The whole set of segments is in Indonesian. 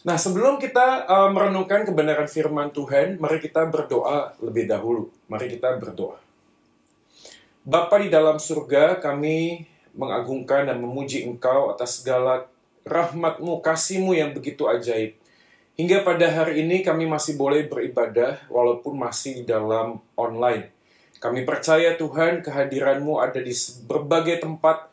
Nah, sebelum kita uh, merenungkan kebenaran firman Tuhan, mari kita berdoa lebih dahulu. Mari kita berdoa. Bapa di dalam surga, kami mengagungkan dan memuji Engkau atas segala rahmatmu, kasihmu yang begitu ajaib. Hingga pada hari ini kami masih boleh beribadah walaupun masih dalam online. Kami percaya Tuhan kehadiranmu ada di berbagai tempat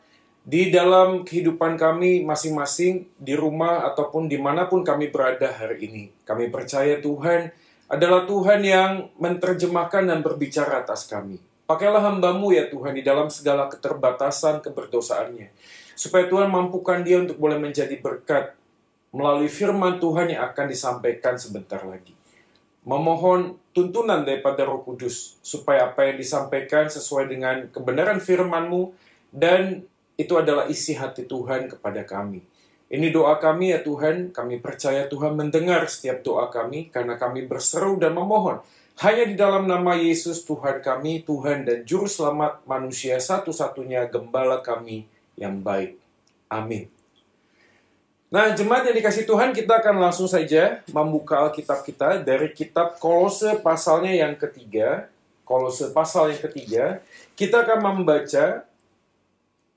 di dalam kehidupan kami masing-masing, di rumah ataupun di mana pun kami berada hari ini. Kami percaya Tuhan adalah Tuhan yang menerjemahkan dan berbicara atas kami. Pakailah hambamu ya Tuhan di dalam segala keterbatasan keberdosaannya. Supaya Tuhan mampukan dia untuk boleh menjadi berkat melalui firman Tuhan yang akan disampaikan sebentar lagi. Memohon tuntunan daripada roh kudus supaya apa yang disampaikan sesuai dengan kebenaran firman-Mu dan itu adalah isi hati Tuhan kepada kami. Ini doa kami ya Tuhan, kami percaya Tuhan mendengar setiap doa kami karena kami berseru dan memohon. Hanya di dalam nama Yesus Tuhan kami, Tuhan dan Juru Selamat manusia satu-satunya gembala kami yang baik. Amin. Nah, jemaat yang dikasih Tuhan, kita akan langsung saja membuka Alkitab kita dari kitab Kolose pasalnya yang ketiga. Kolose pasal yang ketiga. Kita akan membaca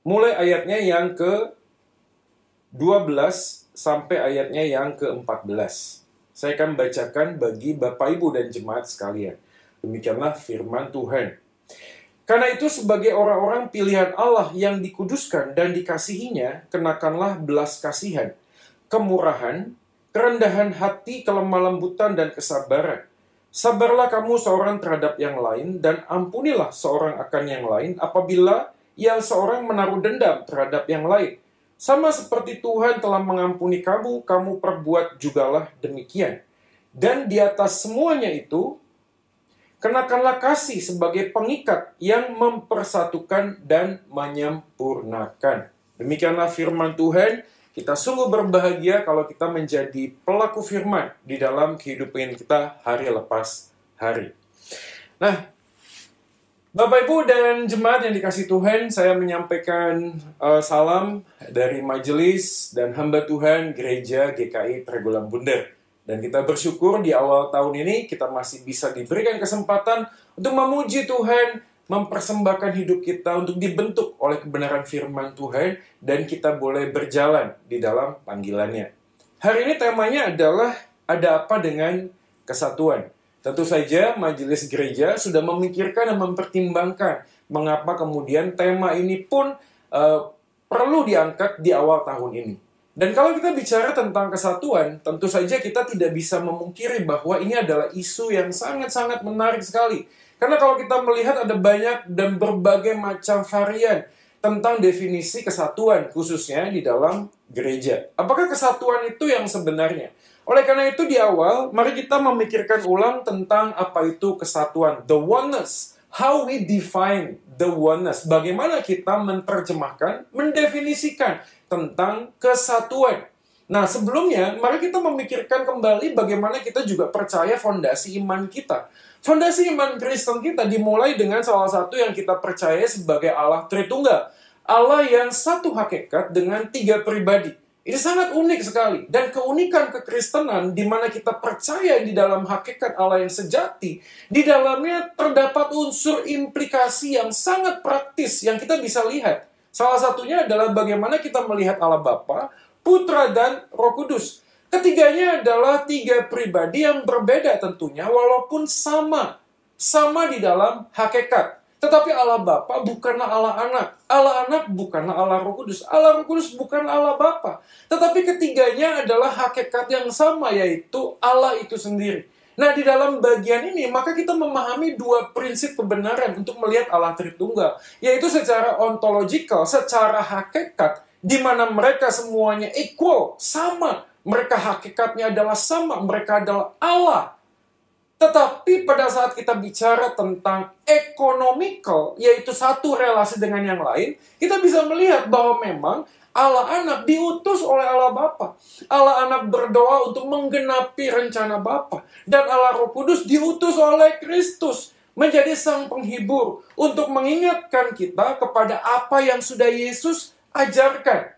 mulai ayatnya yang ke 12 sampai ayatnya yang ke-14. Saya akan bacakan bagi Bapak Ibu dan jemaat sekalian. Demikianlah firman Tuhan. Karena itu sebagai orang-orang pilihan Allah yang dikuduskan dan dikasihinya, kenakanlah belas kasihan, kemurahan, kerendahan hati, kelemah lembutan, dan kesabaran. Sabarlah kamu seorang terhadap yang lain, dan ampunilah seorang akan yang lain apabila yang seorang menaruh dendam terhadap yang lain. Sama seperti Tuhan telah mengampuni kamu, kamu perbuat jugalah demikian. Dan di atas semuanya itu, kenakanlah kasih sebagai pengikat yang mempersatukan dan menyempurnakan. Demikianlah firman Tuhan. Kita sungguh berbahagia kalau kita menjadi pelaku firman di dalam kehidupan kita hari lepas hari. Nah, Bapak Ibu dan jemaat yang dikasih Tuhan, saya menyampaikan uh, salam dari majelis dan hamba Tuhan Gereja GKI Tregulam Bunder. Dan kita bersyukur di awal tahun ini kita masih bisa diberikan kesempatan untuk memuji Tuhan, mempersembahkan hidup kita untuk dibentuk oleh kebenaran firman Tuhan dan kita boleh berjalan di dalam panggilannya. Hari ini temanya adalah ada apa dengan kesatuan. Tentu saja majelis gereja sudah memikirkan dan mempertimbangkan mengapa kemudian tema ini pun uh, perlu diangkat di awal tahun ini. Dan kalau kita bicara tentang kesatuan, tentu saja kita tidak bisa memungkiri bahwa ini adalah isu yang sangat-sangat menarik sekali. Karena kalau kita melihat ada banyak dan berbagai macam varian tentang definisi kesatuan, khususnya di dalam gereja. Apakah kesatuan itu yang sebenarnya? Oleh karena itu di awal, mari kita memikirkan ulang tentang apa itu kesatuan, the oneness. How we define the oneness. Bagaimana kita menerjemahkan, mendefinisikan tentang kesatuan. Nah, sebelumnya, mari kita memikirkan kembali bagaimana kita juga percaya fondasi iman kita. Fondasi iman Kristen kita dimulai dengan salah satu yang kita percaya sebagai Allah Tritunggal. Allah yang satu hakikat dengan tiga pribadi. Ini sangat unik sekali. Dan keunikan kekristenan di mana kita percaya di dalam hakikat Allah yang sejati, di dalamnya terdapat unsur implikasi yang sangat praktis yang kita bisa lihat. Salah satunya adalah bagaimana kita melihat Allah Bapa, Putra dan Roh Kudus. Ketiganya adalah tiga pribadi yang berbeda tentunya walaupun sama. Sama di dalam hakikat. Tetapi Allah Bapa bukanlah Allah Anak. Allah Anak bukanlah Allah Roh Kudus. Allah Roh Kudus bukan Allah Bapa. Tetapi ketiganya adalah hakikat yang sama yaitu Allah itu sendiri. Nah, di dalam bagian ini maka kita memahami dua prinsip kebenaran untuk melihat Allah Tritunggal, yaitu secara ontologikal, secara hakikat di mana mereka semuanya equal, sama. Mereka hakikatnya adalah sama, mereka adalah Allah tetapi pada saat kita bicara tentang economical, yaitu satu relasi dengan yang lain, kita bisa melihat bahwa memang Allah anak diutus oleh Allah Bapa. Allah anak berdoa untuk menggenapi rencana Bapa. Dan Allah roh kudus diutus oleh Kristus menjadi sang penghibur untuk mengingatkan kita kepada apa yang sudah Yesus ajarkan.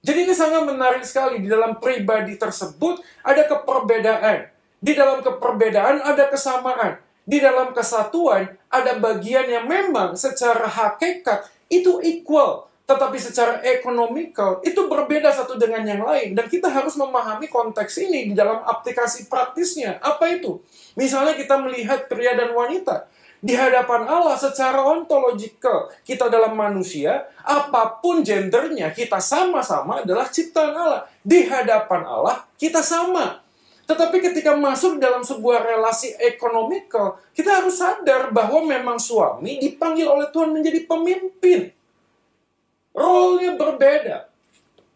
Jadi ini sangat menarik sekali. Di dalam pribadi tersebut ada keperbedaan. Di dalam keperbedaan ada kesamaan. Di dalam kesatuan ada bagian yang memang secara hakikat itu equal. Tetapi secara ekonomikal itu berbeda satu dengan yang lain. Dan kita harus memahami konteks ini di dalam aplikasi praktisnya. Apa itu? Misalnya kita melihat pria dan wanita di hadapan Allah secara ontologikal. Kita dalam manusia, apa pun gendernya, kita sama-sama adalah ciptaan Allah. Di hadapan Allah, kita sama. Tetapi ketika masuk dalam sebuah relasi ekonomikal, kita harus sadar bahwa memang suami dipanggil oleh Tuhan menjadi pemimpin. Role-nya berbeda.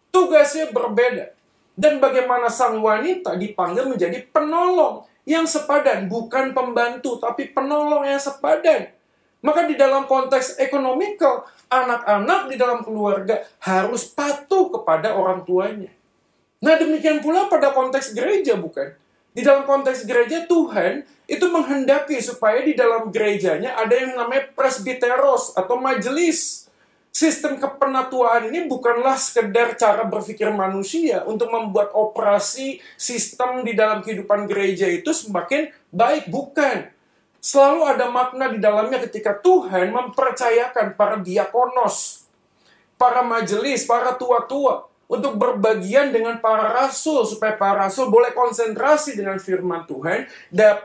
Tugasnya berbeda. Dan bagaimana sang wanita dipanggil menjadi penolong yang sepadan, bukan pembantu, tapi penolong yang sepadan. Maka di dalam konteks ekonomikal, anak-anak di dalam keluarga harus patuh kepada orang tuanya. Nah demikian pula pada konteks gereja bukan? Di dalam konteks gereja Tuhan itu menghendaki supaya di dalam gerejanya ada yang namanya presbiteros atau majelis sistem kepenatuaan ini bukanlah sekedar cara berpikir manusia untuk membuat operasi sistem di dalam kehidupan gereja itu semakin baik, bukan. Selalu ada makna di dalamnya ketika Tuhan mempercayakan para diakonos, para majelis, para tua-tua untuk berbagian dengan para rasul supaya para rasul boleh konsentrasi dengan firman Tuhan,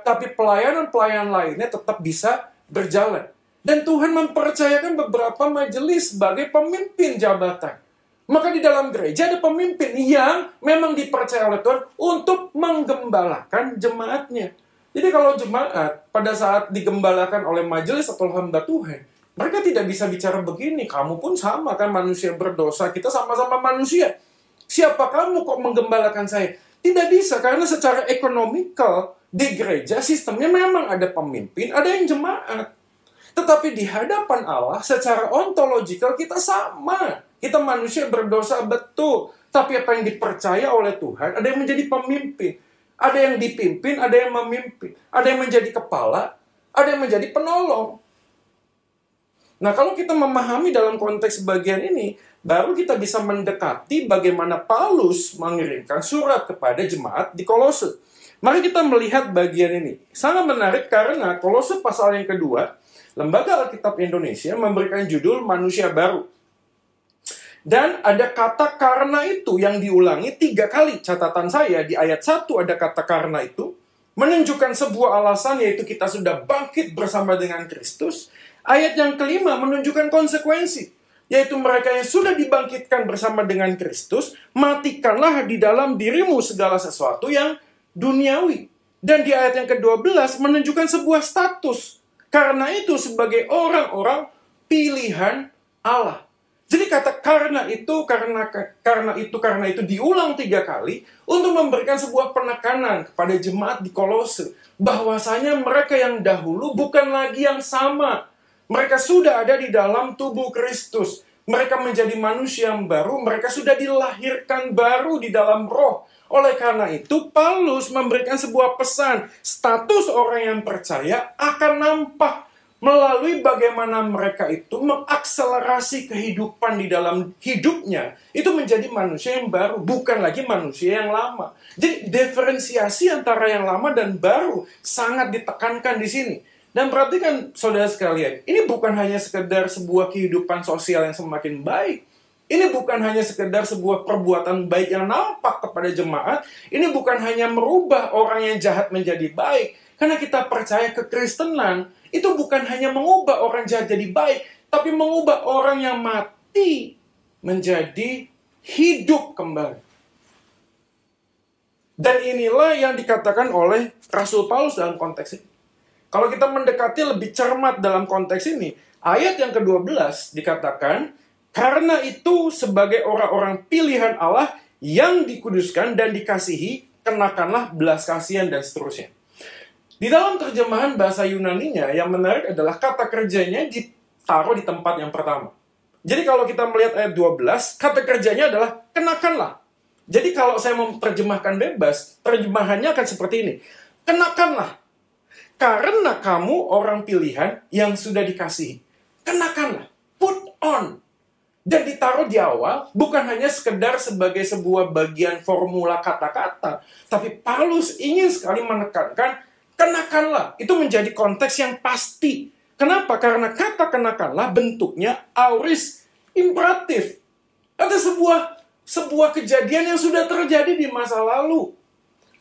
tapi pelayanan-pelayanan lainnya tetap bisa berjalan. Dan Tuhan mempercayakan beberapa majelis sebagai pemimpin jabatan. Maka di dalam gereja ada pemimpin yang memang dipercaya oleh Tuhan untuk menggembalakan jemaatnya. Jadi kalau jemaat pada saat digembalakan oleh majelis atau hamba Tuhan, mereka tidak bisa bicara begini, kamu pun sama kan manusia berdosa, kita sama-sama manusia. Siapa kamu kok menggembalakan saya? Tidak bisa, karena secara ekonomikal di gereja sistemnya memang ada pemimpin, ada yang jemaat. Tetapi di hadapan Allah secara ontologikal kita sama. Kita manusia berdosa betul. Tapi apa yang dipercaya oleh Tuhan, ada yang menjadi pemimpin. Ada yang dipimpin, ada yang memimpin. Ada yang menjadi kepala, ada yang menjadi penolong. Nah, kalau kita memahami dalam konteks bagian ini, baru kita bisa mendekati bagaimana Paulus mengirimkan surat kepada jemaat di Kolose. Mari kita melihat bagian ini. Sangat menarik karena Kolose pasal yang kedua, Lembaga Alkitab Indonesia memberikan judul Manusia Baru. Dan ada kata karena itu yang diulangi tiga kali. Catatan saya di ayat satu ada kata karena itu. Menunjukkan sebuah alasan yaitu kita sudah bangkit bersama dengan Kristus. Ayat yang kelima menunjukkan konsekuensi. Yaitu mereka yang sudah dibangkitkan bersama dengan Kristus. Matikanlah di dalam dirimu segala sesuatu yang duniawi. Dan di ayat yang ke-12 menunjukkan sebuah status karena itu sebagai orang-orang pilihan Allah. Jadi kata karena itu, karena karena itu, karena itu diulang tiga kali untuk memberikan sebuah penekanan kepada jemaat di Kolose. Bahwasanya mereka yang dahulu bukan lagi yang sama. Mereka sudah ada di dalam tubuh Kristus. Mereka menjadi manusia yang baru, mereka sudah dilahirkan baru di dalam roh. Oleh karena itu, Paulus memberikan sebuah pesan. Status orang yang percaya akan nampak melalui bagaimana mereka itu mengakselerasi kehidupan di dalam hidupnya. Itu menjadi manusia yang baru, bukan lagi manusia yang lama. Jadi diferensiasi antara yang lama dan baru sangat ditekankan di sini. Dan perhatikan saudara sekalian, ini bukan hanya sekedar sebuah kehidupan sosial yang semakin baik, ini bukan hanya sekedar sebuah perbuatan baik yang nampak kepada jemaat. Ini bukan hanya merubah orang yang jahat menjadi baik. Karena kita percaya kekristenan itu bukan hanya mengubah orang jahat jadi baik, tapi mengubah orang yang mati menjadi hidup kembali. Dan inilah yang dikatakan oleh Rasul Paulus dalam konteks ini. Kalau kita mendekati lebih cermat dalam konteks ini, ayat yang ke-12 dikatakan, karena itu sebagai orang-orang pilihan Allah yang dikuduskan dan dikasihi, kenakanlah belas kasihan dan seterusnya. Di dalam terjemahan bahasa Yunaninya yang menarik adalah kata kerjanya ditaruh di tempat yang pertama. Jadi kalau kita melihat ayat 12, kata kerjanya adalah kenakanlah. Jadi kalau saya terjemahkan bebas, terjemahannya akan seperti ini. Kenakanlah. Karena kamu orang pilihan yang sudah dikasihi. Kenakanlah. Put on. dan ditaruh di awal bukan hanya sekedar sebagai sebuah bagian formula kata-kata, tapi Paulus ingin sekali menekankan kenakanlah. Itu menjadi konteks yang pasti. Kenapa? Karena kata kenakanlah bentuknya auris imperatif. Ada sebuah sebuah kejadian yang sudah terjadi di masa lalu.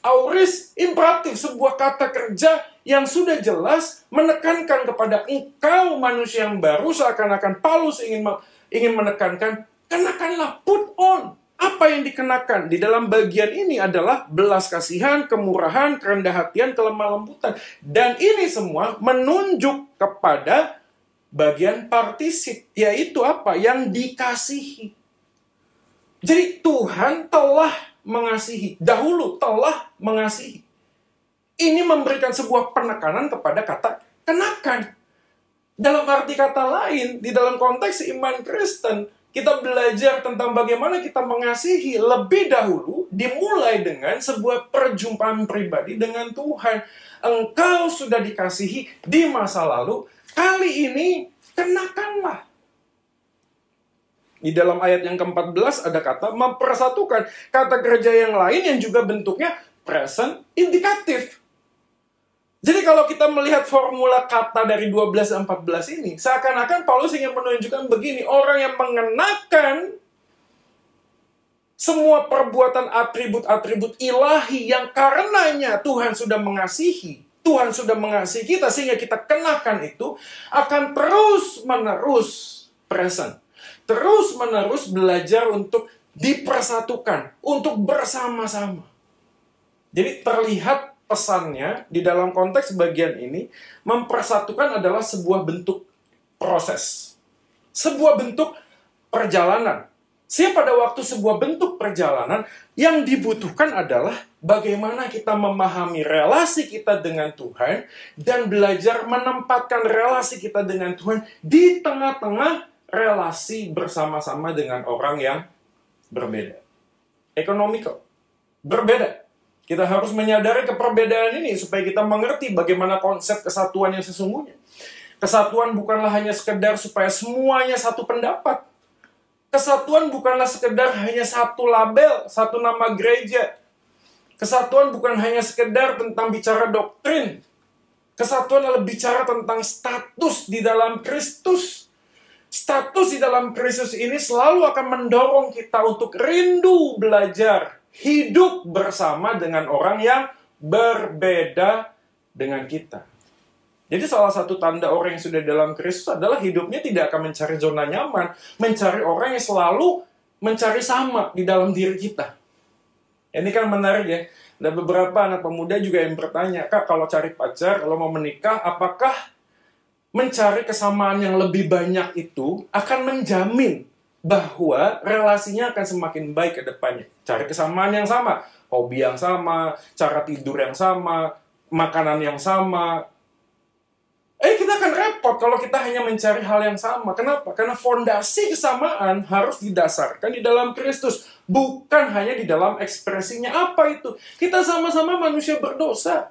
Auris imperatif, sebuah kata kerja yang sudah jelas menekankan kepada engkau manusia yang baru seakan-akan Paulus ingin ingin menekankan, kenakanlah put on. Apa yang dikenakan di dalam bagian ini adalah belas kasihan, kemurahan, kerendah hatian, kelemah lembutan. Dan ini semua menunjuk kepada bagian partisip, yaitu apa? Yang dikasihi. Jadi Tuhan telah mengasihi, dahulu telah mengasihi. Ini memberikan sebuah penekanan kepada kata kenakan. Dalam arti kata lain, di dalam konteks iman Kristen, kita belajar tentang bagaimana kita mengasihi lebih dahulu dimulai dengan sebuah perjumpaan pribadi dengan Tuhan. Engkau sudah dikasihi di masa lalu, kali ini kenakanlah. Di dalam ayat yang ke-14 ada kata mempersatukan kata kerja yang lain yang juga bentuknya present indikatif. Jadi kalau kita melihat formula kata dari 12 dan 14 ini, seakan-akan Paulus ingin menunjukkan begini, orang yang mengenakan semua perbuatan atribut-atribut ilahi yang karenanya Tuhan sudah mengasihi, Tuhan sudah mengasihi kita sehingga kita kenakan itu akan terus-menerus present. Terus-menerus belajar untuk dipersatukan, untuk bersama-sama. Jadi terlihat pesannya di dalam konteks bagian ini mempersatukan adalah sebuah bentuk proses. Sebuah bentuk perjalanan. Siapa pada waktu sebuah bentuk perjalanan yang dibutuhkan adalah bagaimana kita memahami relasi kita dengan Tuhan dan belajar menempatkan relasi kita dengan Tuhan di tengah-tengah relasi bersama-sama dengan orang yang berbeda. Economical. Berbeda. Kita harus menyadari keperbedaan ini supaya kita mengerti bagaimana konsep kesatuan yang sesungguhnya. Kesatuan bukanlah hanya sekedar supaya semuanya satu pendapat. Kesatuan bukanlah sekedar hanya satu label, satu nama gereja. Kesatuan bukan hanya sekedar tentang bicara doktrin. Kesatuan adalah bicara tentang status di dalam Kristus. Status di dalam Kristus ini selalu akan mendorong kita untuk rindu belajar hidup bersama dengan orang yang berbeda dengan kita. Jadi salah satu tanda orang yang sudah dalam Kristus adalah hidupnya tidak akan mencari zona nyaman, mencari orang yang selalu mencari sama di dalam diri kita. Ini kan menarik ya. Ada beberapa anak pemuda juga yang bertanya, Kak kalau cari pacar, kalau mau menikah, apakah mencari kesamaan yang lebih banyak itu akan menjamin bahwa relasinya akan semakin baik ke depannya. Cari kesamaan yang sama, hobi yang sama, cara tidur yang sama, makanan yang sama. Eh, kita akan repot kalau kita hanya mencari hal yang sama. Kenapa? Karena fondasi kesamaan harus didasarkan di dalam Kristus, bukan hanya di dalam ekspresinya. Apa itu? Kita sama-sama manusia berdosa.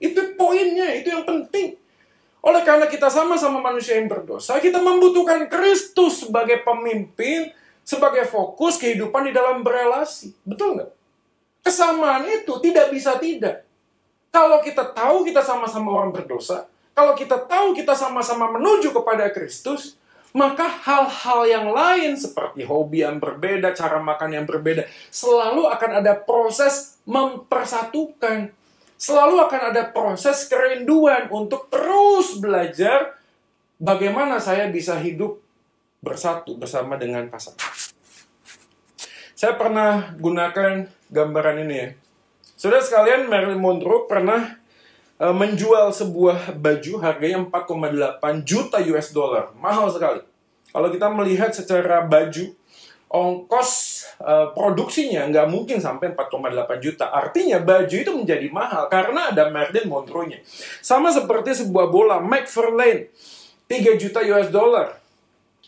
Itu poinnya, itu yang penting. Oleh karena kita sama-sama manusia yang berdosa, kita membutuhkan Kristus sebagai pemimpin, sebagai fokus kehidupan di dalam berelasi. Betul nggak? Kesamaan itu tidak bisa tidak. Kalau kita tahu kita sama-sama orang berdosa, kalau kita tahu kita sama-sama menuju kepada Kristus, maka hal-hal yang lain seperti hobi yang berbeda, cara makan yang berbeda, selalu akan ada proses mempersatukan selalu akan ada proses kerinduan untuk terus belajar bagaimana saya bisa hidup bersatu bersama dengan pasangan. Saya pernah gunakan gambaran ini ya. Saudara sekalian, Marilyn Monroe pernah uh, menjual sebuah baju harganya 4,8 juta US dollar. Mahal sekali. Kalau kita melihat secara baju, ongkos uh, produksinya nggak mungkin sampai 4,8 juta. Artinya baju itu menjadi mahal karena ada Marilyn Monroe-nya. Sama seperti sebuah bola McFarlane 3 juta US dollar.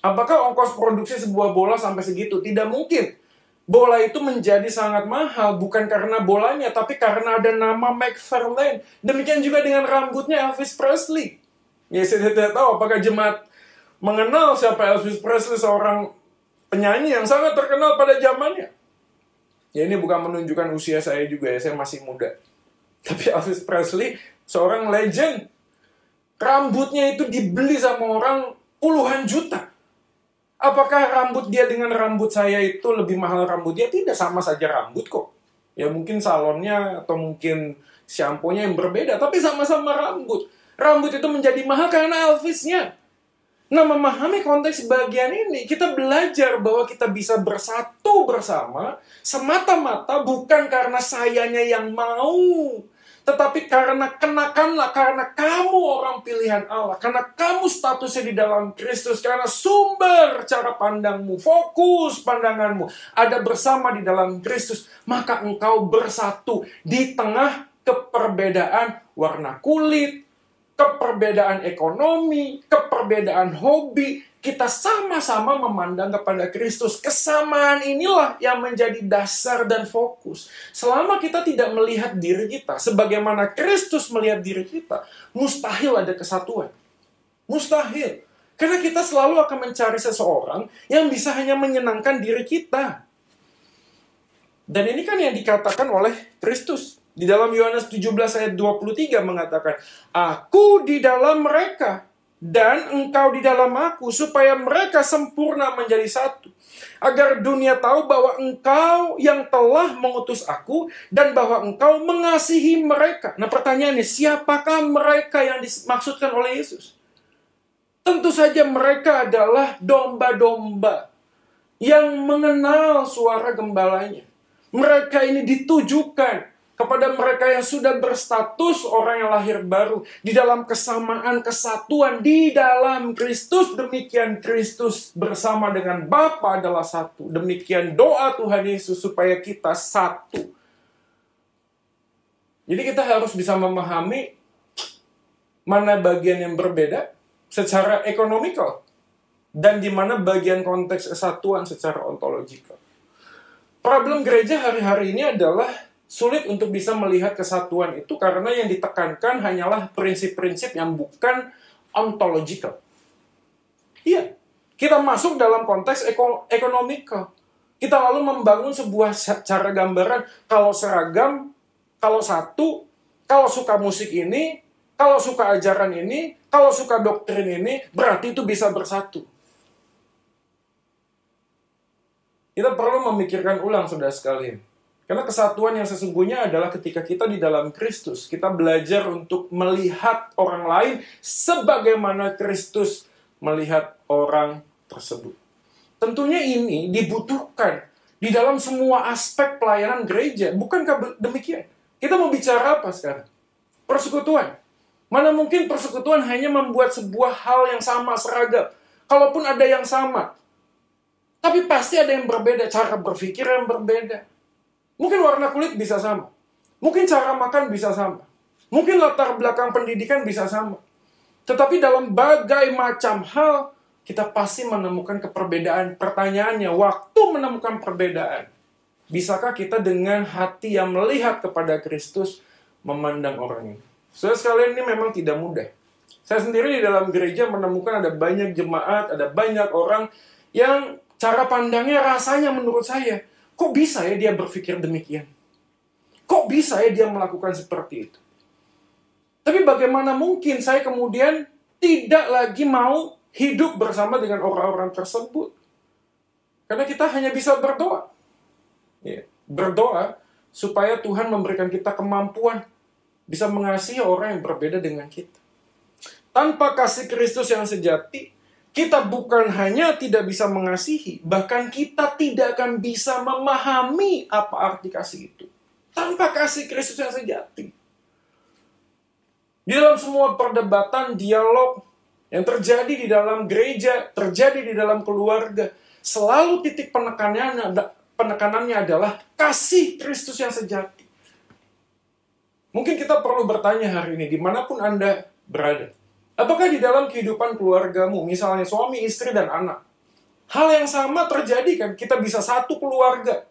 Apakah ongkos produksi sebuah bola sampai segitu? Tidak mungkin. Bola itu menjadi sangat mahal bukan karena bolanya tapi karena ada nama McFarlane. Demikian juga dengan rambutnya Elvis Presley. Ya saya tidak tahu apakah jemaat mengenal siapa Elvis Presley seorang penyanyi yang sangat terkenal pada zamannya. Ya ini bukan menunjukkan usia saya juga ya, saya masih muda. Tapi Elvis Presley seorang legend. Rambutnya itu dibeli sama orang puluhan juta. Apakah rambut dia dengan rambut saya itu lebih mahal rambut dia? Tidak sama saja rambut kok. Ya mungkin salonnya atau mungkin shampoo-nya yang berbeda, tapi sama-sama rambut. Rambut itu menjadi mahal karena Elvisnya. Nah, memahami konteks bagian ini, kita belajar bahwa kita bisa bersatu bersama semata-mata bukan karena sayanya yang mau, tetapi karena kenakanlah, karena kamu orang pilihan Allah, karena kamu statusnya di dalam Kristus, karena sumber cara pandangmu, fokus pandanganmu ada bersama di dalam Kristus, maka engkau bersatu di tengah keperbedaan warna kulit, keperbedaan ekonomi, keperbedaan hobi, kita sama-sama memandang kepada Kristus. Kesamaan inilah yang menjadi dasar dan fokus. Selama kita tidak melihat diri kita sebagaimana Kristus melihat diri kita, mustahil ada kesatuan. Mustahil. Karena kita selalu akan mencari seseorang yang bisa hanya menyenangkan diri kita. Dan ini kan yang dikatakan oleh Kristus. Di dalam Yohanes 17 ayat 23 mengatakan, Aku di dalam mereka, dan engkau di dalam aku, supaya mereka sempurna menjadi satu. Agar dunia tahu bahwa engkau yang telah mengutus aku, dan bahwa engkau mengasihi mereka. Nah pertanyaannya, siapakah mereka yang dimaksudkan oleh Yesus? Tentu saja mereka adalah domba-domba yang mengenal suara gembalanya. Mereka ini ditujukan kepada mereka yang sudah berstatus orang yang lahir baru di dalam kesamaan kesatuan di dalam Kristus. Demikian Kristus bersama dengan Bapa adalah satu. Demikian doa Tuhan Yesus supaya kita satu. Jadi kita harus bisa memahami mana bagian yang berbeda secara ekonomikal dan di mana bagian konteks kesatuan secara ontologikal. Problem gereja hari-hari ini adalah sulit untuk bisa melihat kesatuan itu karena yang ditekankan hanyalah prinsip-prinsip yang bukan ontological. Iya, kita masuk dalam konteks eko ekonomikal. Kita lalu membangun sebuah cara gambaran kalau seragam, kalau satu, kalau suka musik ini, kalau suka ajaran ini, kalau suka doktrin ini, berarti itu bisa bersatu. Kita perlu memikirkan ulang, saudara sekalian karena kesatuan yang sesungguhnya adalah ketika kita di dalam Kristus, kita belajar untuk melihat orang lain sebagaimana Kristus melihat orang tersebut. Tentunya ini dibutuhkan di dalam semua aspek pelayanan gereja. Bukankah demikian? Kita mau bicara apa sekarang? Persekutuan. Mana mungkin persekutuan hanya membuat sebuah hal yang sama, seragam. Kalaupun ada yang sama. Tapi pasti ada yang berbeda, cara berpikir yang berbeda Mungkin warna kulit bisa sama. Mungkin cara makan bisa sama. Mungkin latar belakang pendidikan bisa sama. Tetapi dalam bagai macam hal, kita pasti menemukan keperbedaan. Pertanyaannya, waktu menemukan perbedaan, bisakah kita dengan hati yang melihat kepada Kristus memandang orang ini? Saya sekalian ini memang tidak mudah. Saya sendiri di dalam gereja menemukan ada banyak jemaat, ada banyak orang yang cara pandangnya rasanya menurut saya Kok bisa ya dia berpikir demikian? Kok bisa ya dia melakukan seperti itu? Tapi bagaimana mungkin saya kemudian tidak lagi mau hidup bersama dengan orang-orang tersebut? Karena kita hanya bisa berdoa. Ya, berdoa supaya Tuhan memberikan kita kemampuan bisa mengasihi orang yang berbeda dengan kita. Tanpa kasih Kristus yang sejati, kita bukan hanya tidak bisa mengasihi, bahkan kita tidak akan bisa memahami apa arti kasih itu. Tanpa kasih Kristus yang sejati. Di dalam semua perdebatan, dialog yang terjadi di dalam gereja, terjadi di dalam keluarga, selalu titik penekanannya, penekanannya adalah kasih Kristus yang sejati. Mungkin kita perlu bertanya hari ini, di mana pun Anda berada. Apakah di dalam kehidupan keluargamu, misalnya suami, istri, dan anak, hal yang sama terjadi kan? Kita bisa satu keluarga.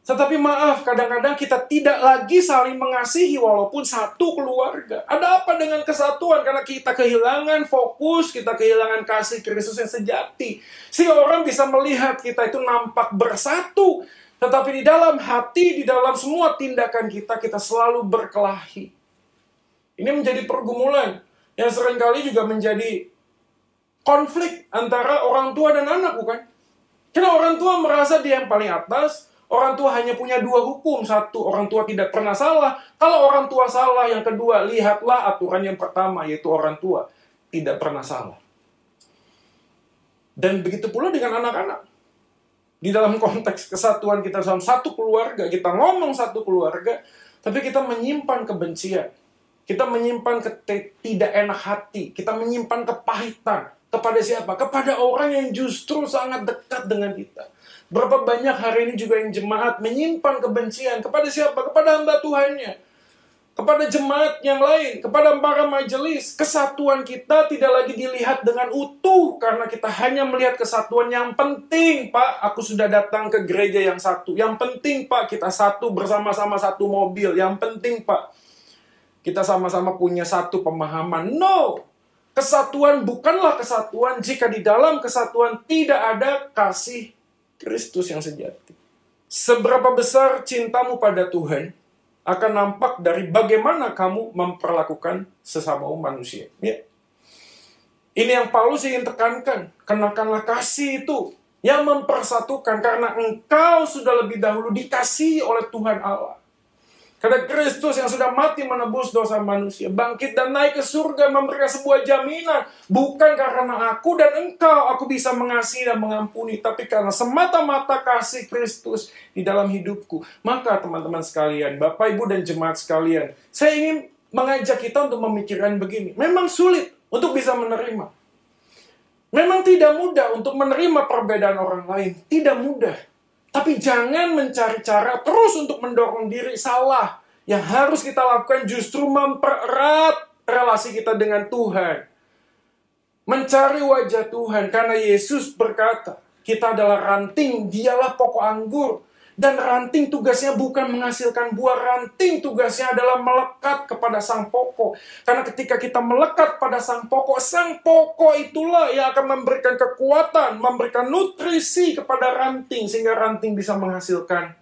Tetapi maaf, kadang-kadang kita tidak lagi saling mengasihi walaupun satu keluarga. Ada apa dengan kesatuan? Karena kita kehilangan fokus, kita kehilangan kasih Kristus yang sejati. Sehingga orang bisa melihat kita itu nampak bersatu. Tetapi di dalam hati, di dalam semua tindakan kita, kita selalu berkelahi. Ini menjadi pergumulan yang sering kali juga menjadi konflik antara orang tua dan anak, bukan? Karena orang tua merasa dia yang paling atas, Orang tua hanya punya dua hukum. Satu, orang tua tidak pernah salah. Kalau orang tua salah, yang kedua, lihatlah aturan yang pertama, yaitu orang tua tidak pernah salah. Dan begitu pula dengan anak-anak. Di dalam konteks kesatuan kita dalam satu keluarga, kita ngomong satu keluarga, tapi kita menyimpan kebencian. Kita menyimpan tidak enak hati, kita menyimpan kepahitan. Kepada siapa? Kepada orang yang justru sangat dekat dengan kita Berapa banyak hari ini juga yang jemaat menyimpan kebencian kepada siapa? Kepada hamba Tuhannya. Kepada jemaat yang lain, kepada para majelis. Kesatuan kita tidak lagi dilihat dengan utuh karena kita hanya melihat kesatuan yang penting, Pak. Aku sudah datang ke gereja yang satu. Yang penting, Pak, kita satu bersama-sama satu mobil. Yang penting, Pak, kita sama-sama punya satu pemahaman. No, kesatuan bukanlah kesatuan jika di dalam kesatuan tidak ada kasih Kristus yang sejati. Seberapa besar cintamu pada Tuhan akan nampak dari bagaimana kamu memperlakukan sesama manusia. Ya. Ini yang Paulus ingin tekankan. Kenakanlah kasih itu yang mempersatukan karena engkau sudah lebih dahulu dikasih oleh Tuhan Allah. Karena Kristus yang sudah mati menebus dosa manusia, bangkit dan naik ke surga memberikan sebuah jaminan. Bukan karena aku dan engkau aku bisa mengasihi dan mengampuni, tapi karena semata-mata kasih Kristus di dalam hidupku. Maka teman-teman sekalian, Bapak, Ibu, dan jemaat sekalian, saya ingin mengajak kita untuk memikirkan begini. Memang sulit untuk bisa menerima. Memang tidak mudah untuk menerima perbedaan orang lain. Tidak mudah. Tapi jangan mencari cara terus untuk mendorong diri salah. Yang harus kita lakukan justru mempererat relasi kita dengan Tuhan. Mencari wajah Tuhan karena Yesus berkata, kita adalah ranting, dialah pokok anggur. Dan ranting tugasnya bukan menghasilkan buah, ranting tugasnya adalah melekat kepada sang pokok. Karena ketika kita melekat pada sang pokok, sang pokok itulah yang akan memberikan kekuatan, memberikan nutrisi kepada ranting, sehingga ranting bisa menghasilkan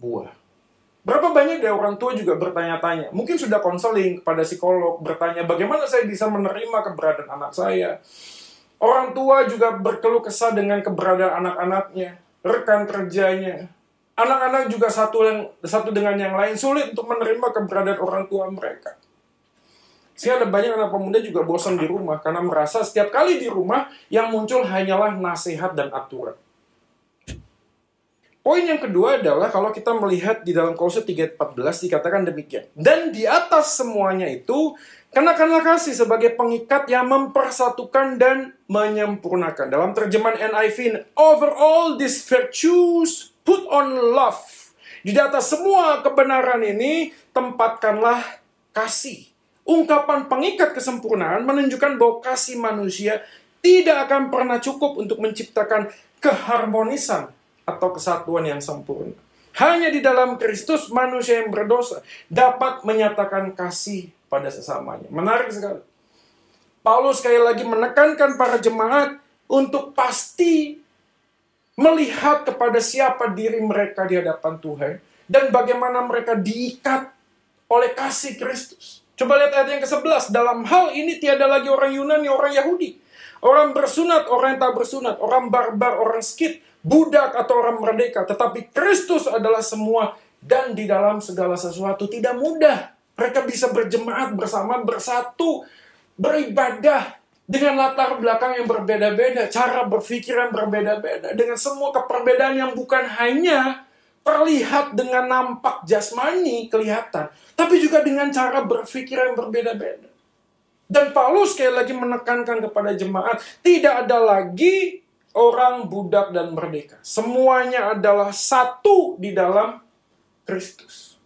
buah. Berapa banyak dari orang tua juga bertanya-tanya, mungkin sudah konseling kepada psikolog, bertanya bagaimana saya bisa menerima keberadaan anak saya. Orang tua juga berkeluh kesah dengan keberadaan anak-anaknya, rekan kerjanya, Anak-anak juga satu yang satu dengan yang lain sulit untuk menerima keberadaan orang tua mereka. Sehingga ada banyak anak pemuda juga bosan di rumah karena merasa setiap kali di rumah yang muncul hanyalah nasihat dan aturan. Poin yang kedua adalah kalau kita melihat di dalam Kolose 3.14 dikatakan demikian. Dan di atas semuanya itu, kenakanlah kasih sebagai pengikat yang mempersatukan dan menyempurnakan. Dalam terjemahan NIV, over all these virtues, put on love. Di atas semua kebenaran ini, tempatkanlah kasih. Ungkapan pengikat kesempurnaan menunjukkan bahwa kasih manusia tidak akan pernah cukup untuk menciptakan keharmonisan atau kesatuan yang sempurna. Hanya di dalam Kristus manusia yang berdosa dapat menyatakan kasih pada sesamanya. Menarik sekali. Paulus sekali lagi menekankan para jemaat untuk pasti melihat kepada siapa diri mereka di hadapan Tuhan dan bagaimana mereka diikat oleh kasih Kristus. Coba lihat ayat yang ke-11. Dalam hal ini tiada lagi orang Yunani, orang Yahudi. Orang bersunat, orang yang tak bersunat. Orang barbar, orang skit. Budak atau orang merdeka. Tetapi Kristus adalah semua. Dan di dalam segala sesuatu tidak mudah. Mereka bisa berjemaat bersama, bersatu, beribadah, dengan latar belakang yang berbeda-beda, cara berpikir yang berbeda-beda, dengan semua keperbedaan yang bukan hanya terlihat dengan nampak jasmani kelihatan, tapi juga dengan cara berpikir yang berbeda-beda. Dan Paulus sekali lagi menekankan kepada jemaat, tidak ada lagi orang budak dan merdeka. Semuanya adalah satu di dalam Kristus.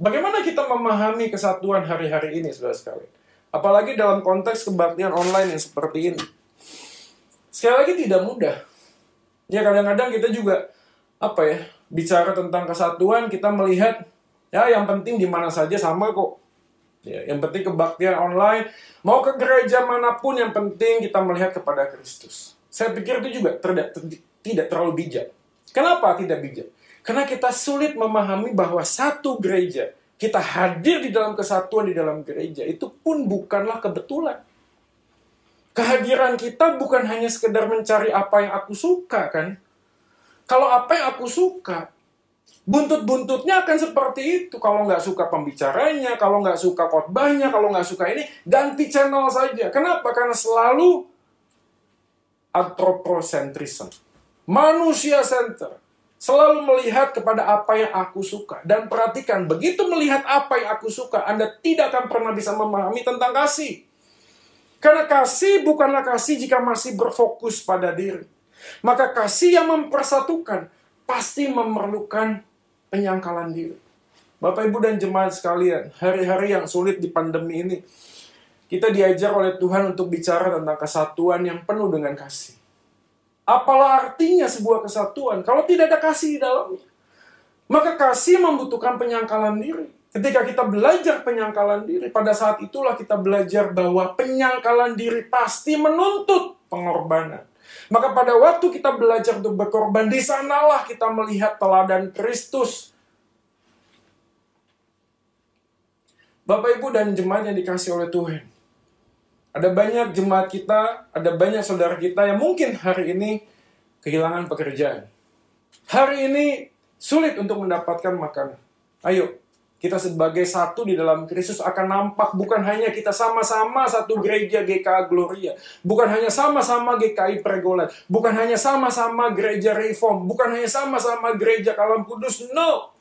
Bagaimana kita memahami kesatuan hari-hari ini, saudara sekalian? Apalagi dalam konteks kebaktian online yang seperti ini. Sekali lagi tidak mudah. Ya kadang-kadang kita juga apa ya bicara tentang kesatuan, kita melihat ya yang penting di mana saja sama kok. Ya, yang penting kebaktian online, mau ke gereja mana pun yang penting kita melihat kepada Kristus. Saya pikir itu juga tidak, tidak terlalu bijak. Kenapa tidak bijak? Karena kita sulit memahami bahwa satu gereja, kita hadir di dalam kesatuan di dalam gereja, itu pun bukanlah kebetulan. Kehadiran kita bukan hanya sekedar mencari apa yang aku suka kan. Kalau apa yang aku suka, buntut-buntutnya akan seperti itu. Kalau nggak suka pembicaranya, kalau nggak suka khotbahnya, kalau nggak suka ini, ganti channel saja. Kenapa? Karena selalu anthropocentrism. Manusia center. Selalu melihat kepada apa yang aku suka. Dan perhatikan, begitu melihat apa yang aku suka, Anda tidak akan pernah bisa memahami tentang kasih. Karena kasih bukanlah kasih jika masih berfokus pada diri. Maka kasih yang mempersatukan pasti memerlukan penyangkalan diri. Bapak, Ibu, dan jemaat sekalian, hari-hari yang sulit di pandemi ini, kita diajar oleh Tuhan untuk bicara tentang kesatuan yang penuh dengan kasih. Apalah artinya sebuah kesatuan kalau tidak ada kasih di dalamnya? Maka kasih membutuhkan penyangkalan diri. Ketika kita belajar penyangkalan diri, pada saat itulah kita belajar bahwa penyangkalan diri pasti menuntut pengorbanan. Maka pada waktu kita belajar untuk berkorban, di sanalah kita melihat teladan Kristus. Bapak, Ibu, dan jemaat yang dikasih oleh Tuhan. Ada banyak jemaat kita, ada banyak saudara kita yang mungkin hari ini kehilangan pekerjaan. Hari ini sulit untuk mendapatkan makanan. Ayo, kita sebagai satu di dalam Kristus akan nampak bukan hanya kita sama-sama satu gereja GKA Gloria, bukan hanya sama-sama GKI Pregolan, bukan hanya sama-sama gereja Reform, bukan hanya sama-sama gereja Kalam Kudus. No,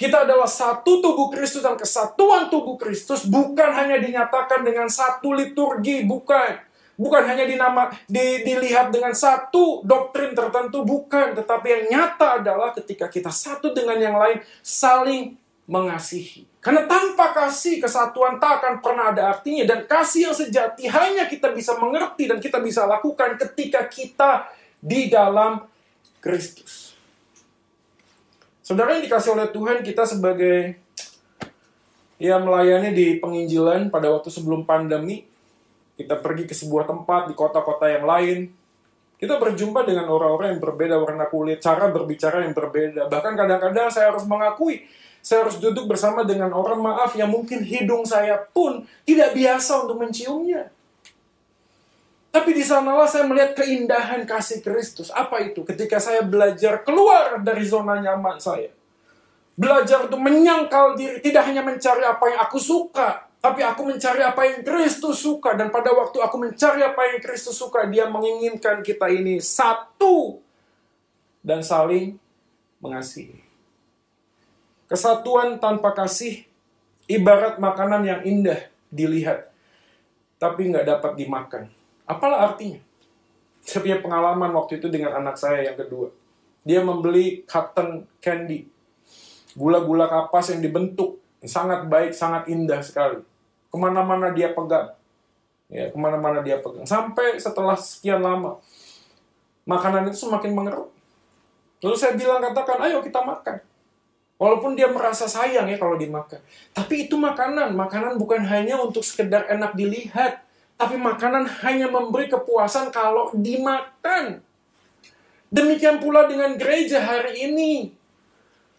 kita adalah satu tubuh Kristus dan kesatuan tubuh Kristus bukan hanya dinyatakan dengan satu liturgi, bukan. Bukan hanya dinama, di, dilihat dengan satu doktrin tertentu, bukan. Tetapi yang nyata adalah ketika kita satu dengan yang lain, saling mengasihi. Karena tanpa kasih, kesatuan tak akan pernah ada artinya. Dan kasih yang sejati hanya kita bisa mengerti dan kita bisa lakukan ketika kita di dalam Kristus. Saudara yang dikasih oleh Tuhan, kita sebagai ya melayani di penginjilan pada waktu sebelum pandemi, kita pergi ke sebuah tempat di kota-kota yang lain, kita berjumpa dengan orang-orang yang berbeda warna kulit, cara berbicara yang berbeda. Bahkan kadang-kadang saya harus mengakui, saya harus duduk bersama dengan orang maaf yang mungkin hidung saya pun tidak biasa untuk menciumnya. Tapi di sanalah saya melihat keindahan kasih Kristus. Apa itu? Ketika saya belajar keluar dari zona nyaman saya. Belajar untuk menyangkal diri. Tidak hanya mencari apa yang aku suka. Tapi aku mencari apa yang Kristus suka. Dan pada waktu aku mencari apa yang Kristus suka. Dia menginginkan kita ini satu. Dan saling mengasihi. Kesatuan tanpa kasih. Ibarat makanan yang indah dilihat. Tapi nggak dapat dimakan Apalah artinya? Saya punya pengalaman waktu itu dengan anak saya yang kedua. Dia membeli cotton candy. Gula-gula kapas yang dibentuk. Sangat baik, sangat indah sekali. Ke mana-mana dia pegang. Ya, ke mana-mana dia pegang. Sampai setelah sekian lama, makanan itu semakin mengerut. Lalu saya bilang, katakan, ayo kita makan. Walaupun dia merasa sayang ya kalau dimakan. Tapi itu makanan. Makanan bukan hanya untuk sekedar enak dilihat tapi makanan hanya memberi kepuasan kalau dimakan. Demikian pula dengan gereja hari ini.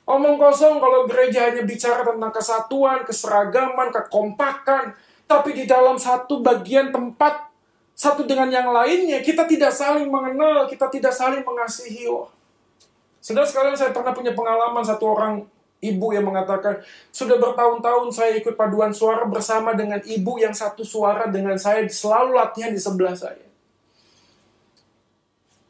Omong kosong kalau gereja hanya bicara tentang kesatuan, keseragaman, kekompakan. Tapi di dalam satu bagian tempat, satu dengan yang lainnya, kita tidak saling mengenal, kita tidak saling mengasihi. Saudara sekalian, saya pernah punya pengalaman satu orang Ibu yang mengatakan, sudah bertahun-tahun saya ikut paduan suara bersama dengan ibu yang satu suara dengan saya selalu latihan di sebelah saya.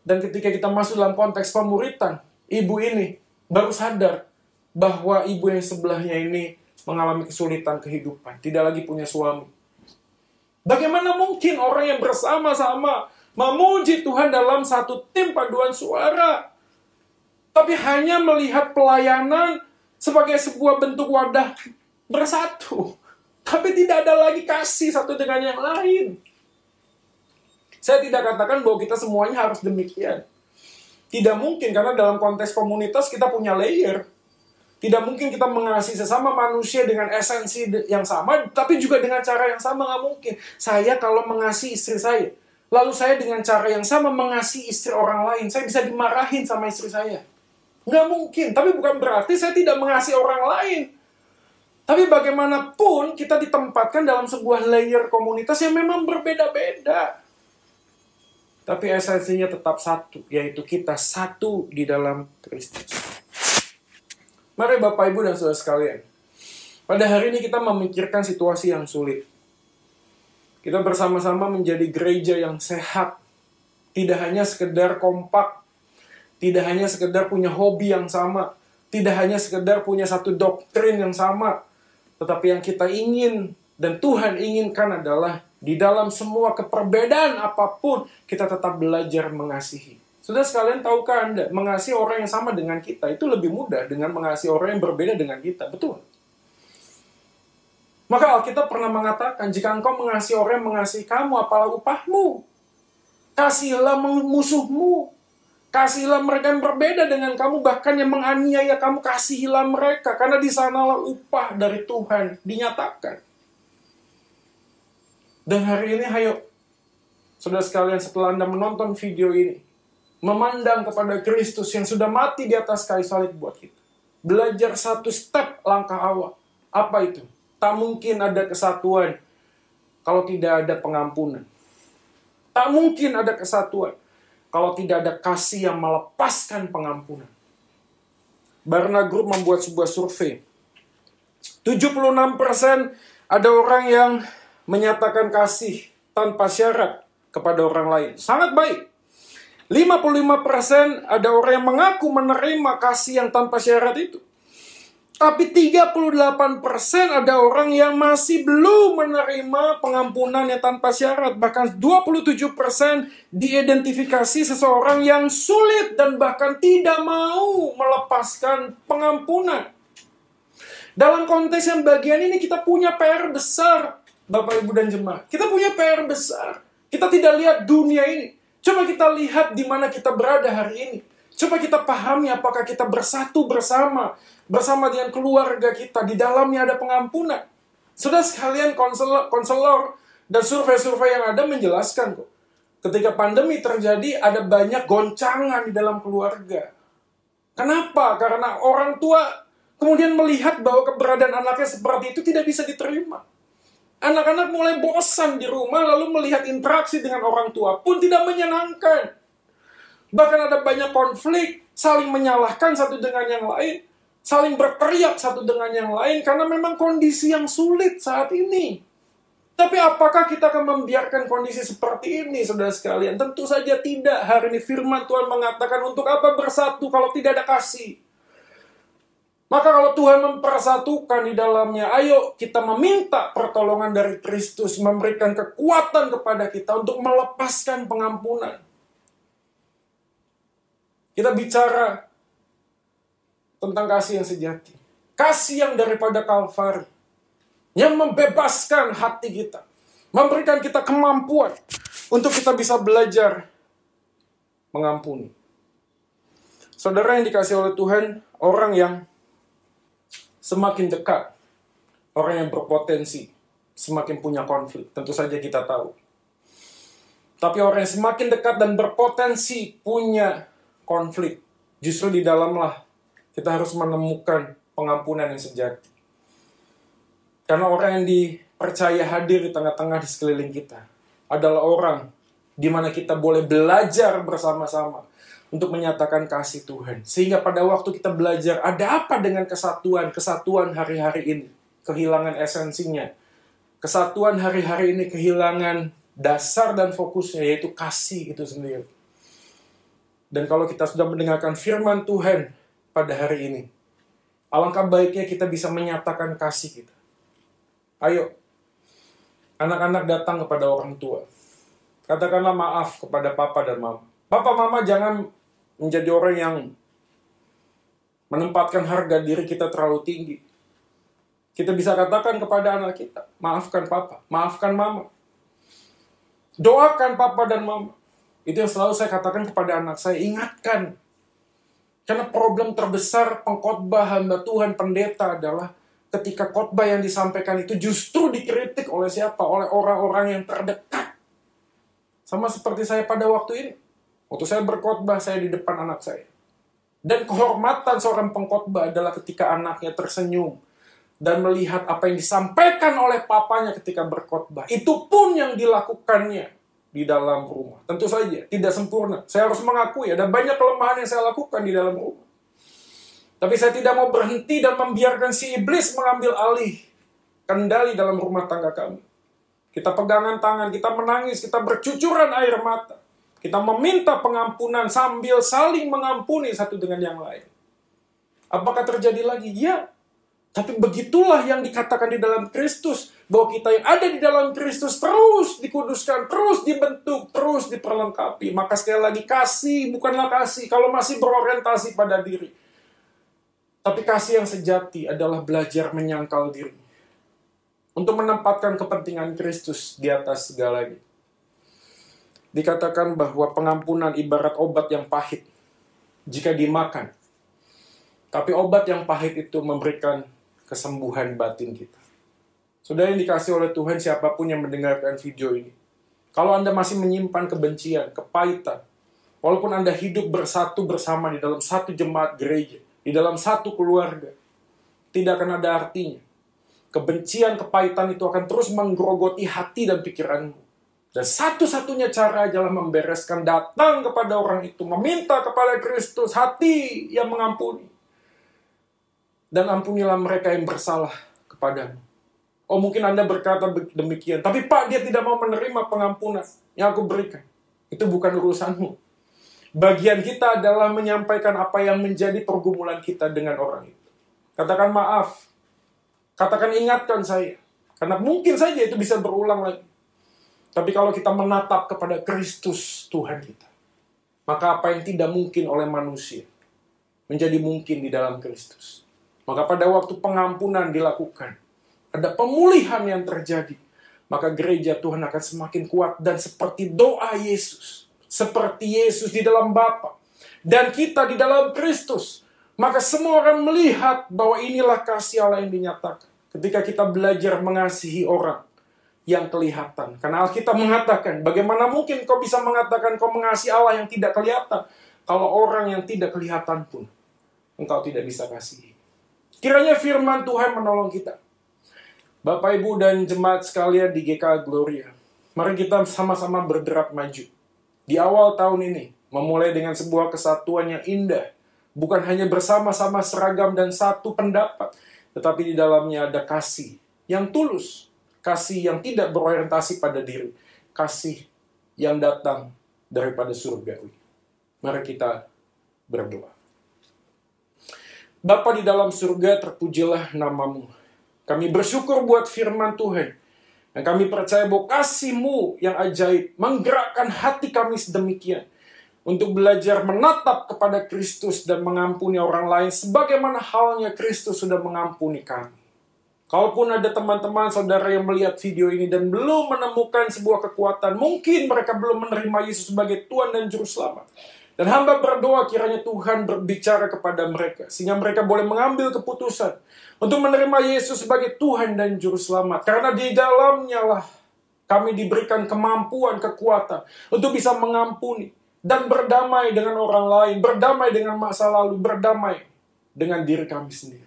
Dan ketika kita masuk dalam konteks pemuritan, ibu ini baru sadar bahwa ibu yang sebelahnya ini mengalami kesulitan kehidupan, tidak lagi punya suami. Bagaimana mungkin orang yang bersama-sama memuji Tuhan dalam satu tim paduan suara, tapi hanya melihat pelayanan sebagai sebuah bentuk wadah bersatu. Tapi tidak ada lagi kasih satu dengan yang lain. Saya tidak katakan bahwa kita semuanya harus demikian. Tidak mungkin karena dalam konteks komunitas kita punya layer. Tidak mungkin kita mengasihi sesama manusia dengan esensi yang sama, tapi juga dengan cara yang sama nggak mungkin. Saya kalau mengasihi istri saya, lalu saya dengan cara yang sama mengasihi istri orang lain, saya bisa dimarahin sama istri saya. Nggak mungkin, tapi bukan berarti saya tidak mengasihi orang lain. Tapi bagaimanapun kita ditempatkan dalam sebuah layer komunitas yang memang berbeda-beda. Tapi esensinya tetap satu, yaitu kita satu di dalam Kristus. Mari Bapak Ibu dan Saudara sekalian, pada hari ini kita memikirkan situasi yang sulit. Kita bersama-sama menjadi gereja yang sehat, tidak hanya sekedar kompak, tidak hanya sekedar punya hobi yang sama, tidak hanya sekedar punya satu doktrin yang sama, tetapi yang kita ingin dan Tuhan inginkan adalah di dalam semua keperbedaan apa pun, kita tetap belajar mengasihi. Sudah sekalian tahukah Anda, mengasihi orang yang sama dengan kita itu lebih mudah dengan mengasihi orang yang berbeda dengan kita. Betul. Maka Alkitab pernah mengatakan, jika engkau mengasihi orang yang mengasihi kamu, apalah upahmu? Kasihilah musuhmu. Kasihilah mereka yang berbeda dengan kamu, bahkan yang menganiaya kamu, kasihilah mereka. Karena di sanalah upah dari Tuhan dinyatakan. Dan hari ini, ayo, saudara sekalian, setelah Anda menonton video ini, memandang kepada Kristus yang sudah mati di atas kayu salib buat kita. Belajar satu step langkah awal. Apa itu? Tak mungkin ada kesatuan kalau tidak ada pengampunan. Tak mungkin ada kesatuan kalau tidak ada kasih yang melepaskan pengampunan. Barna Group membuat sebuah survei. 76% ada orang yang menyatakan kasih tanpa syarat kepada orang lain. Sangat baik. 55% ada orang yang mengaku menerima kasih yang tanpa syarat itu. Tapi 38% ada orang yang masih belum menerima pengampunan yang tanpa syarat. Bahkan 27% diidentifikasi seseorang yang sulit dan bahkan tidak mau melepaskan pengampunan. Dalam konteks yang bagian ini kita punya PR besar Bapak Ibu dan jemaat. Kita punya PR besar. Kita tidak lihat dunia ini. Coba kita lihat di mana kita berada hari ini. Coba kita pahami apakah kita bersatu bersama. Bersama dengan keluarga kita. Di dalamnya ada pengampunan. Sudah sekalian konselor, konselor dan survei-survei yang ada menjelaskan kok. Ketika pandemi terjadi ada banyak goncangan di dalam keluarga. Kenapa? Karena orang tua kemudian melihat bahwa keberadaan anaknya seperti itu tidak bisa diterima. Anak-anak mulai bosan di rumah lalu melihat interaksi dengan orang tua pun tidak menyenangkan. Bahkan ada banyak konflik, saling menyalahkan satu dengan yang lain, saling berteriak satu dengan yang lain karena memang kondisi yang sulit saat ini. Tapi apakah kita akan membiarkan kondisi seperti ini, saudara sekalian? Tentu saja tidak. Hari ini firman Tuhan mengatakan untuk apa bersatu kalau tidak ada kasih? Maka kalau Tuhan mempersatukan di dalamnya, ayo kita meminta pertolongan dari Kristus, memberikan kekuatan kepada kita untuk melepaskan pengampunan. Kita bicara tentang kasih yang sejati. Kasih yang daripada Kalvari. Yang membebaskan hati kita. Memberikan kita kemampuan untuk kita bisa belajar mengampuni. Saudara yang dikasih oleh Tuhan, orang yang semakin dekat orang yang berpotensi semakin punya konflik. Tentu saja kita tahu. Tapi orang yang semakin dekat dan berpotensi punya konflik, justru di dalamlah kita harus menemukan pengampunan yang sejati. Karena orang yang dipercaya hadir di tengah-tengah di sekeliling kita adalah orang di mana kita boleh belajar bersama-sama untuk menyatakan kasih Tuhan. Sehingga pada waktu kita belajar, ada apa dengan kesatuan? Kesatuan hari-hari ini. Kehilangan esensinya. Kesatuan hari-hari ini kehilangan dasar dan fokusnya, yaitu kasih itu sendiri. Dan kalau kita sudah mendengarkan firman Tuhan pada hari ini, alangkah baiknya kita bisa menyatakan kasih kita. Ayo, anak-anak datang kepada orang tua. Katakanlah maaf kepada papa dan mama. Papa mama jangan menjadi orang yang menempatkan harga diri kita terlalu tinggi. Kita bisa katakan kepada anak kita, maafkan papa, maafkan mama. Doakan papa dan mama. Itu yang selalu saya katakan kepada anak saya, ingatkan Karena problem terbesar pengkhotbah hamba Tuhan pendeta adalah ketika khotbah yang disampaikan itu justru dikritik oleh siapa? Oleh orang-orang yang terdekat. Sama seperti saya pada waktu ini. Waktu saya berkhotbah, saya di depan anak saya. Dan kehormatan seorang pengkhotbah adalah ketika anaknya tersenyum dan melihat apa yang disampaikan oleh papanya ketika berkhotbah. Itu pun yang dilakukannya di dalam rumah. Tentu saja tidak sempurna. Saya harus mengakui ada banyak kelemahan yang saya lakukan di dalam rumah. Tapi saya tidak mau berhenti dan membiarkan si iblis mengambil alih kendali dalam rumah tangga kami. Kita pegangan tangan, kita menangis, kita bercucuran air mata. Kita meminta pengampunan sambil saling mengampuni satu dengan yang lain. Apakah terjadi lagi? Ya. Tapi begitulah yang dikatakan di dalam Kristus. Bahwa kita yang ada di dalam Kristus terus dikuduskan, terus dibentuk, terus diperlengkapi. Maka sekali lagi kasih bukanlah kasih kalau masih berorientasi pada diri. Tapi kasih yang sejati adalah belajar menyangkal diri. Untuk menempatkan kepentingan Kristus di atas segalanya dikatakan bahwa pengampunan ibarat obat yang pahit jika dimakan. Tapi obat yang pahit itu memberikan kesembuhan batin kita. Sudah yang dikasih oleh Tuhan siapa pun yang mendengarkan video ini. Kalau Anda masih menyimpan kebencian, kepahitan, walaupun Anda hidup bersatu bersama di dalam satu jemaat gereja, di dalam satu keluarga, tidak akan ada artinya. Kebencian, kepahitan itu akan terus menggerogoti hati dan pikiranmu dan satu-satunya cara adalah membereskan datang kepada orang itu, meminta kepada Kristus hati yang mengampuni. Dan ampunilah mereka yang bersalah kepadamu. Oh mungkin Anda berkata demikian, tapi Pak dia tidak mau menerima pengampunan yang aku berikan. Itu bukan urusanmu. Bagian kita adalah menyampaikan apa yang menjadi pergumulan kita dengan orang itu. Katakan maaf. Katakan ingatkan saya. Karena mungkin saja itu bisa berulang lagi. Tapi kalau kita menatap kepada Kristus Tuhan kita, maka apa yang tidak mungkin oleh manusia menjadi mungkin di dalam Kristus. Maka pada waktu pengampunan dilakukan, ada pemulihan yang terjadi, maka gereja Tuhan akan semakin kuat dan seperti doa Yesus, seperti Yesus di dalam Bapa dan kita di dalam Kristus. Maka semua orang melihat bahwa inilah kasih Allah yang dinyatakan. Ketika kita belajar mengasihi orang, yang kelihatan. Karena Alkitab mengatakan, bagaimana mungkin kau bisa mengatakan kau mengasihi Allah yang tidak kelihatan, kalau orang yang tidak kelihatan pun engkau tidak bisa kasih. Kiranya firman Tuhan menolong kita. Bapak, Ibu, dan jemaat sekalian di GK Gloria, mari kita sama-sama bergerak maju. Di awal tahun ini, memulai dengan sebuah kesatuan yang indah, bukan hanya bersama-sama seragam dan satu pendapat, tetapi di dalamnya ada kasih yang tulus, kasih yang tidak berorientasi pada diri, kasih yang datang daripada surgawi. Mari kita berdoa. Bapa di dalam surga, terpujilah namamu. Kami bersyukur buat firman Tuhan. Dan kami percaya bahwa kasihmu yang ajaib menggerakkan hati kami sedemikian. Untuk belajar menatap kepada Kristus dan mengampuni orang lain sebagaimana halnya Kristus sudah mengampuni kami. Kalaupun ada teman-teman saudara yang melihat video ini dan belum menemukan sebuah kekuatan, mungkin mereka belum menerima Yesus sebagai Tuhan dan Juru Selamat. Dan hamba berdoa kiranya Tuhan berbicara kepada mereka, sehingga mereka boleh mengambil keputusan untuk menerima Yesus sebagai Tuhan dan Juru Selamat. Karena di dalamnya lah kami diberikan kemampuan, kekuatan untuk bisa mengampuni dan berdamai dengan orang lain, berdamai dengan masa lalu, berdamai dengan diri kami sendiri.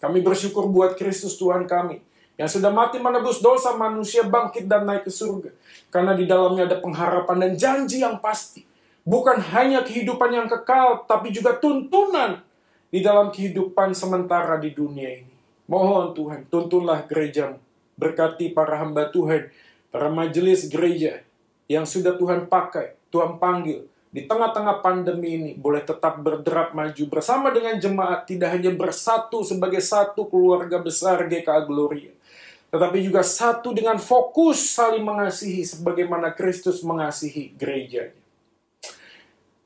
Kami bersyukur buat Kristus Tuhan kami yang sudah mati menebus dosa manusia bangkit dan naik ke surga. Karena di dalamnya ada pengharapan dan janji yang pasti. Bukan hanya kehidupan yang kekal, tapi juga tuntunan di dalam kehidupan sementara di dunia ini. Mohon Tuhan, tuntunlah gerejamu. Berkati para hamba Tuhan, para majelis gereja yang sudah Tuhan pakai, Tuhan panggil, di tengah-tengah pandemi ini boleh tetap berderap maju bersama dengan jemaat, tidak hanya bersatu sebagai satu keluarga besar GKA Gloria, tetapi juga satu dengan fokus saling mengasihi sebagaimana Kristus mengasihi gerejanya.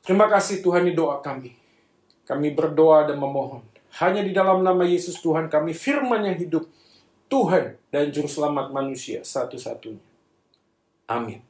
Terima kasih Tuhan di doa kami. Kami berdoa dan memohon. Hanya di dalam nama Yesus Tuhan kami firman yang hidup. Tuhan dan Juru Selamat manusia satu-satunya. Amin.